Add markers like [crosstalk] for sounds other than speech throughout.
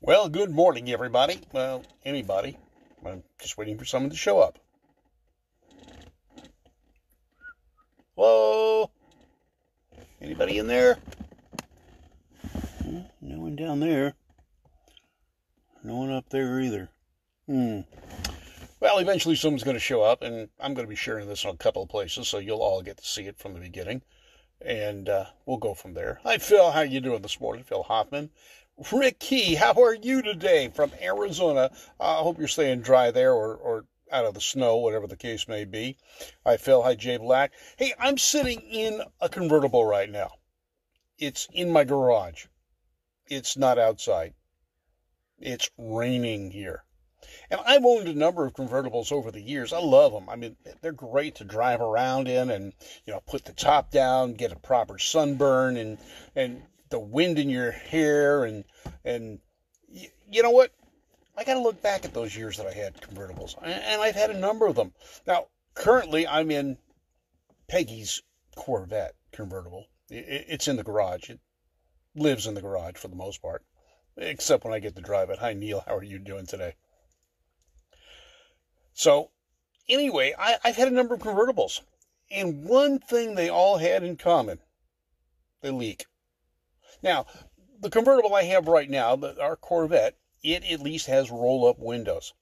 Well, good morning, everybody. Well, anybody. I'm just waiting for someone to show up. Hello? Anybody in there? Hmm, No one down there. No one up there either. Hmm. Well, eventually someone's going to show up, and I'm going to be sharing this on a couple of places, so you'll all get to see it from the beginning, and uh, we'll go from there. Hi, Phil. How you doing this morning? Phil Hoffman. Ricky, how are you today from Arizona? I hope you're staying dry there, or, or out of the snow, whatever the case may be. Hi, Phil. Hi, Jay Black. Hey, I'm sitting in a convertible right now. It's in my garage. It's not outside. It's raining here. And I've owned a number of convertibles over the years. I love them. I mean, they're great to drive around in and, you know, put the top down, get a proper sunburn and, and the wind in your hair and, and y- you know what? I got to look back at those years that I had convertibles and I've had a number of them. Now, currently I'm in Peggy's Corvette convertible. It's in the garage. It lives in the garage for the most part, except when I get to drive it. Hi, Neil. How are you doing today? So, anyway, I, I've had a number of convertibles, and one thing they all had in common they leak. Now, the convertible I have right now, the, our Corvette, it at least has roll up windows.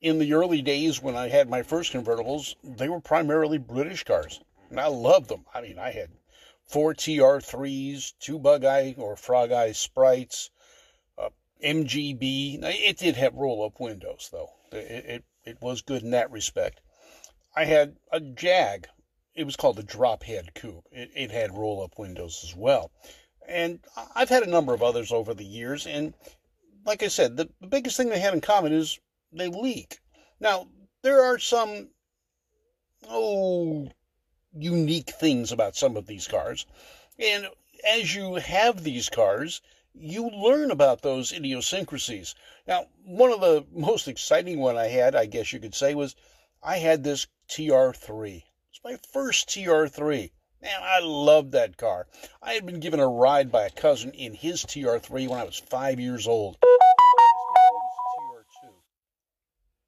In the early days when I had my first convertibles, they were primarily British cars, and I loved them. I mean, I had four TR3s, two Bug Eye or Frog Eye Sprites, uh, MGB. It did have roll up windows, though. It, it, it was good in that respect. I had a Jag. It was called the drop head coupe. It, it had roll up windows as well. And I've had a number of others over the years. And like I said, the, the biggest thing they had in common is they leak. Now, there are some, oh, unique things about some of these cars. And as you have these cars, you learn about those idiosyncrasies. Now, one of the most exciting one I had, I guess you could say, was I had this TR3. It's my first TR3. Man, I loved that car. I had been given a ride by a cousin in his TR3 when I was five years old.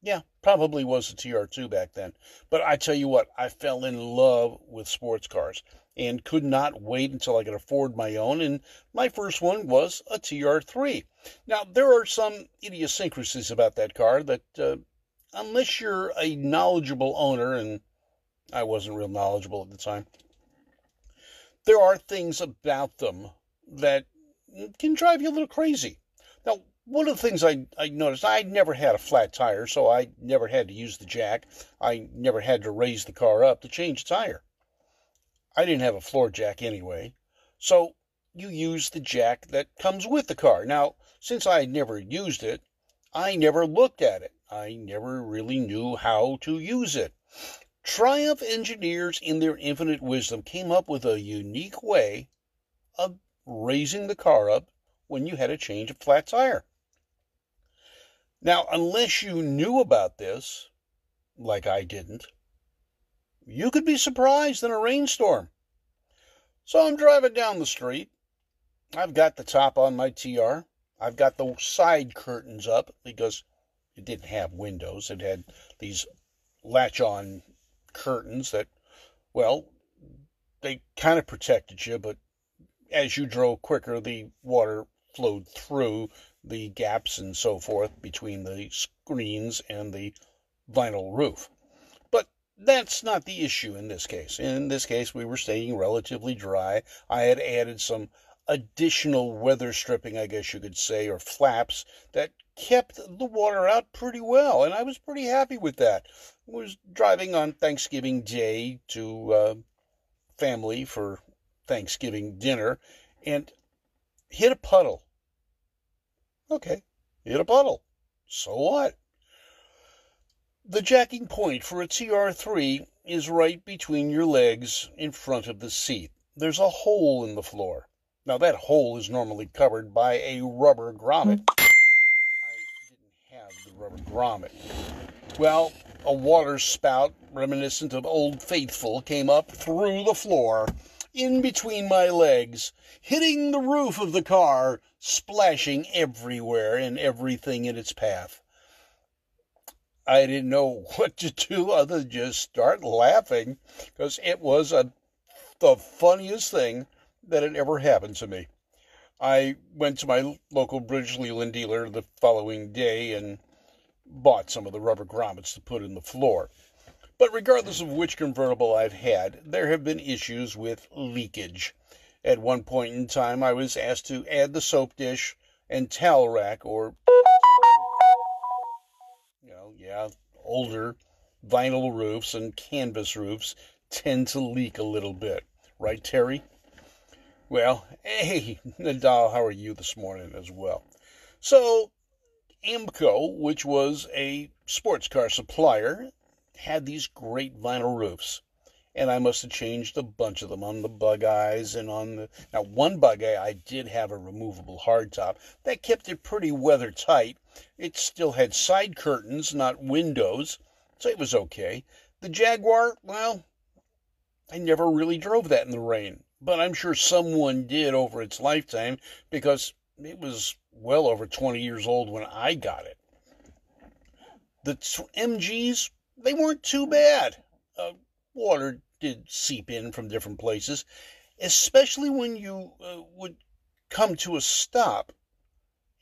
Yeah, probably was a TR2 back then. But I tell you what, I fell in love with sports cars and could not wait until I could afford my own. And my first one was a TR3. Now, there are some idiosyncrasies about that car that, uh, unless you're a knowledgeable owner, and I wasn't real knowledgeable at the time, there are things about them that can drive you a little crazy. Now, one of the things I, I noticed, I never had a flat tire, so I never had to use the jack. I never had to raise the car up to change the tire. I didn't have a floor jack anyway, so you use the jack that comes with the car. Now, since I never used it, I never looked at it. I never really knew how to use it. Triumph engineers, in their infinite wisdom, came up with a unique way of raising the car up when you had a change of flat tire. Now, unless you knew about this, like I didn't, you could be surprised in a rainstorm. So I'm driving down the street. I've got the top on my TR. I've got the side curtains up because it didn't have windows. It had these latch on curtains that, well, they kind of protected you, but as you drove quicker, the water flowed through the gaps and so forth between the screens and the vinyl roof. That's not the issue in this case. In this case, we were staying relatively dry. I had added some additional weather stripping, I guess you could say, or flaps that kept the water out pretty well, and I was pretty happy with that. I was driving on Thanksgiving Day to uh, family for Thanksgiving dinner and hit a puddle. Okay, hit a puddle. So what? The jacking point for a TR3 is right between your legs in front of the seat. There's a hole in the floor. Now, that hole is normally covered by a rubber grommet. I didn't have the rubber grommet. Well, a water spout reminiscent of Old Faithful came up through the floor in between my legs, hitting the roof of the car, splashing everywhere and everything in its path. I didn't know [laughs] what to do other than just start laughing because it was a, the funniest thing that had ever happened to me. I went to my local British Leyland dealer the following day and bought some of the rubber grommets to put in the floor. But regardless of which convertible I've had, there have been issues with leakage. At one point in time, I was asked to add the soap dish and towel rack, or, older vinyl roofs and canvas roofs tend to leak a little bit. Right, Terry? Well, hey, Nadal, how are you this morning as well? So, AAMCO, which was a sports car supplier, had these great vinyl roofs. And I must have changed a bunch of them on the bug eyes and on the. Now, one bug eye, I did have a removable hardtop. That kept it pretty weather tight. It still had side curtains, not windows, so it was okay. The Jaguar, well, I never really drove that in the rain but I'm sure someone did over its lifetime because it was well over 20 years old when I got it. The MGs, they weren't too bad. Uh, did seep in from different places, especially when you uh, would come to a stop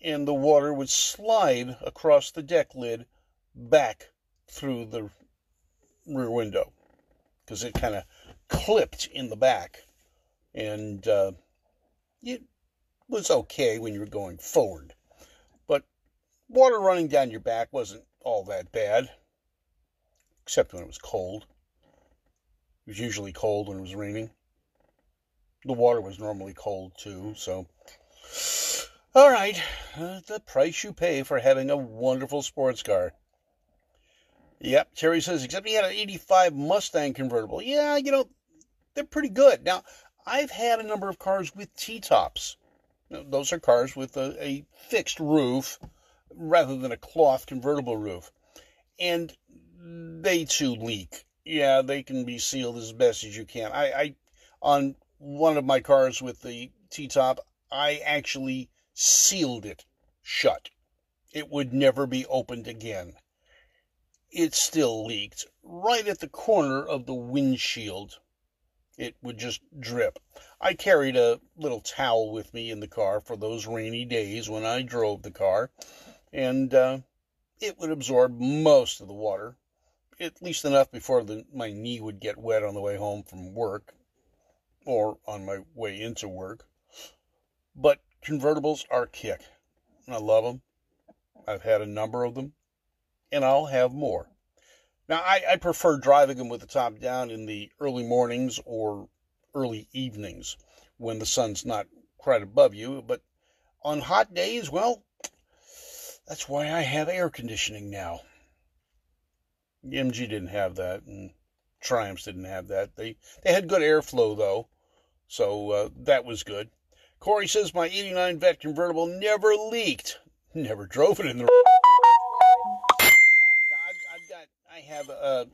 and the water would slide across the deck lid back through the rear window because it kind of clipped in the back and uh, it was okay when you were going forward. But water running down your back wasn't all that bad, except when it was cold. It was usually cold when it was raining. The water was normally cold too, so. All right, uh, the price you pay for having a wonderful sports car. Yep, Terry says, except he had an 85 Mustang convertible. Yeah, you know, they're pretty good. Now, I've had a number of cars with T tops. Those are cars with a, a, fixed roof rather than a cloth convertible roof. And they too leak. Yeah, they can be sealed as best as you can. I, I on one of my cars with the T top, I actually sealed it shut. It would never be opened again. It still leaked right at the corner of the windshield it would just drip. I carried a little towel with me in the car for those rainy days when I drove the car, and uh, it would absorb most of the water, at least enough before the, my knee would get wet on the way home from work or on my way into work. But convertibles are kick. I love them. I've had a number of them, and I'll have more. Now, I, I prefer driving them with the top down in the early mornings or early evenings when the sun's not quite above you. But on hot days, well, that's why I have air conditioning now. MG didn't have that, and Triumphs didn't have that. They they had good airflow though, so uh, that was good. Corey says my '89 Vette convertible never leaked. Never drove it in the. I have uh,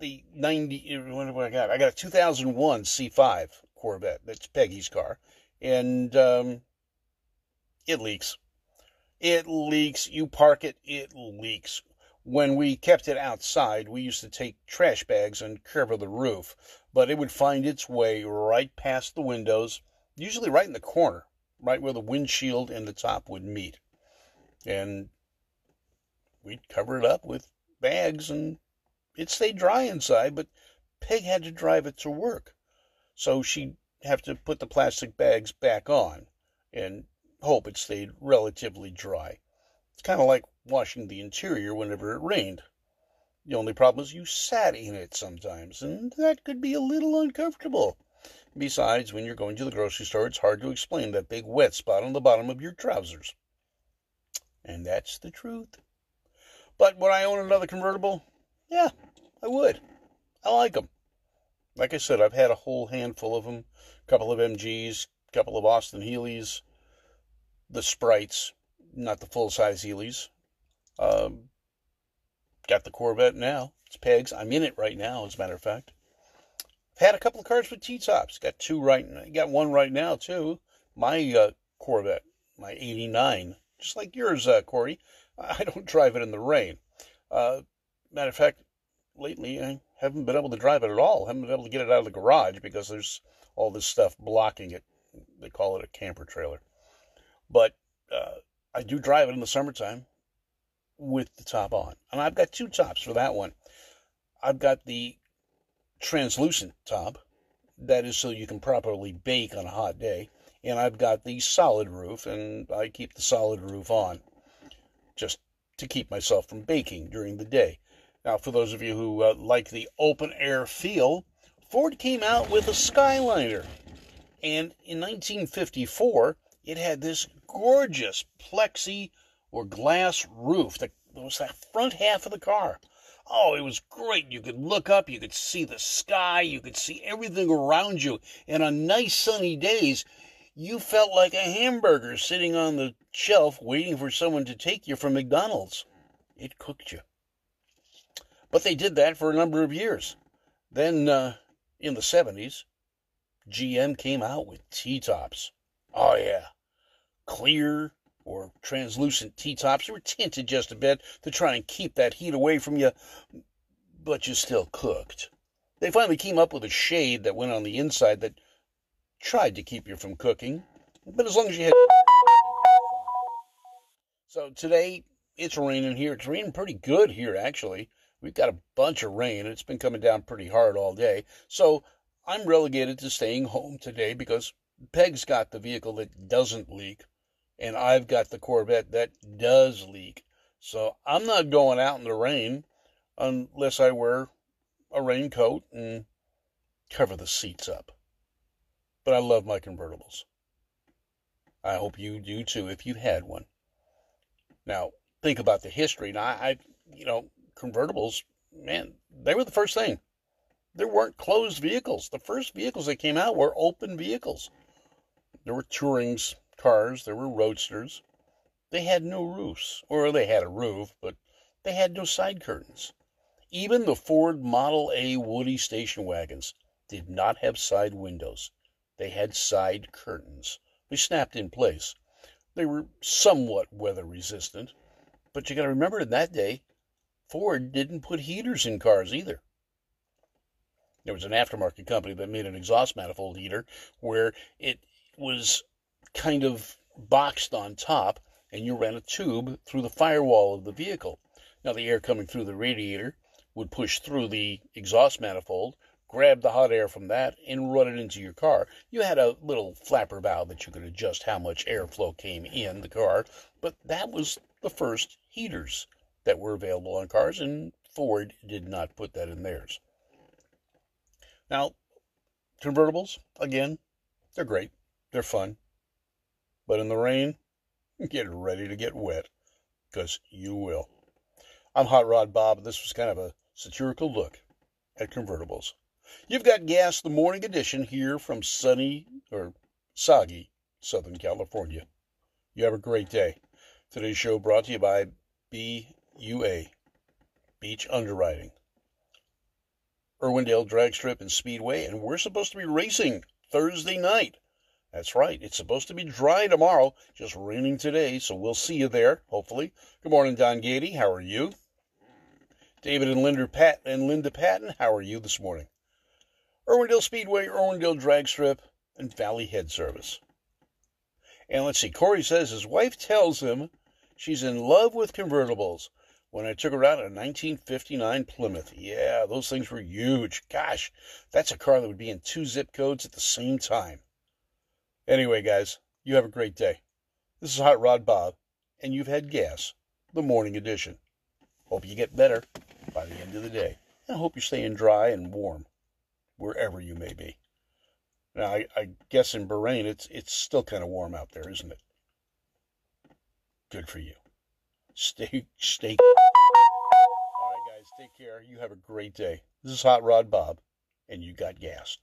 the 90, what have I got? I got a 2001 C5 Corvette. That's Peggy's car. And um, it leaks. It leaks. You park it, it leaks. When we kept it outside, we used to take trash bags and cover the roof, but it would find its way right past the windows, usually right in the corner, right where the windshield and the top would meet. And we'd cover it up with bags and it stayed dry inside, but Peg had to drive it to work. So she'd have to put the plastic bags back on and hope it stayed relatively dry. It's kind of like washing the interior whenever it rained. The only problem is you sat in it sometimes, and that could be a little uncomfortable. Besides, when you're going to the grocery store, it's hard to explain that big wet spot on the bottom of your trousers. And that's the truth. But would I own another convertible? Yeah, I would. I like them. Like I said, I've had a whole handful of them. A couple of MGs, a couple of Austin Healey's, the Sprites, not the full size Healey's. Um, got the Corvette now. It's Pegs. I'm in it right now, as a matter of fact. I've had a couple of cars with T-tops. Got two right. Got one right now too. My uh, Corvette, my '89, just like yours, uh, Corey. [laughs] I don't drive it in the rain. Uh, matter of fact, lately I haven't been able to drive it at all. I haven't been able to get it out of the garage because there's all this stuff blocking it. They call it a camper trailer. But uh, I do drive it in the summertime with the top on. And I've got two tops for that one. I've got the translucent top, that is so you can properly bake on a hot day. And I've got the solid roof, and I keep the solid roof on just to keep myself from baking during the day. Now, for those of you who uh, like the open air feel, Ford came out with a Skyliner. And in 1954, it had this gorgeous plexi or glass roof that was that front half of the car. Oh, it was great. You could look up, you could see the sky, you could see everything around you. And on nice sunny days, you felt like a hamburger sitting on the shelf waiting for someone to take you from McDonald's. It cooked you. But they did that for a number of years. Then, uh, in the 70s, GM came out with T tops. Oh, yeah. Clear or translucent T tops. You were tinted just a bit to try and keep that heat away from you, but you still cooked. They finally came up with a shade that went on the inside that tried to keep you from cooking, but as long as you had. So today it's raining here. It's raining pretty good here, actually. We've got a bunch of rain. And it's been coming down pretty hard all day. So I'm relegated to staying home today because Peg's got the vehicle that doesn't leak, and I've got the Corvette that does leak. So I'm not going out in the rain unless I wear a raincoat and cover the seats up. But I love my convertibles. I hope you do too if you had one. Now, think about the history. Now, I, you know, convertibles, man, they were the first thing. There weren't closed vehicles. The first vehicles that came out were open vehicles. There were Tourings cars, there were roadsters. They had no roofs, or they had a roof, but they had no side curtains. Even the Ford Model A Woody station wagons did not have side windows. They had side curtains. They snapped in place. They were somewhat weather resistant, but you got to remember in that day, Ford didn't put heaters in cars either. There was an aftermarket company that made an exhaust manifold heater where it was kind of boxed on top, and you ran a tube through the firewall of the vehicle. Now, the air coming through the radiator would push through the exhaust manifold, grab the hot air from that, and run it into your car. You had a little flapper valve that you could adjust how much airflow came in the car, but that was the first heaters that were available on cars, and Ford did not put that in theirs. Now, convertibles, again, they're great. They're fun. But in the rain, [laughs] get ready to get wet, because you will. I'm Hot Rod Bob, and this was kind of a satirical look at convertibles. You've got gas the morning edition here from sunny or soggy Southern California. You have a great day. Today's show brought to you by BUA, Beach Underwriting, Irwindale Drag Strip and Speedway, and we're supposed to be racing Thursday night. That's right. It's supposed to be dry tomorrow, just raining today, so we'll see you there, hopefully. Good morning, Don Gady. How are you? David and Linda Pat and Linda Patton, how are you this morning? Irwindale Speedway, Irwindale Drag Strip, and Valley Head Service. And let's see, Corey says his wife tells him she's in love with convertibles. When I took her out in a 1959 Plymouth. Yeah, those things were huge. Gosh, that's a car that would be in two zip codes at the same time. Anyway, guys, you have a great day. This is Hot Rod Bob, and you've had gas, the morning edition. Hope you get better by the end of the day. And I hope you're staying dry and warm wherever you may be. Now, I, I guess in Bahrain, it's, it's still kind of warm out there, isn't it? Good for you. Stay, stay. All right, guys, take care. You have a great day. This is Hot Rod Bob, and you got gassed.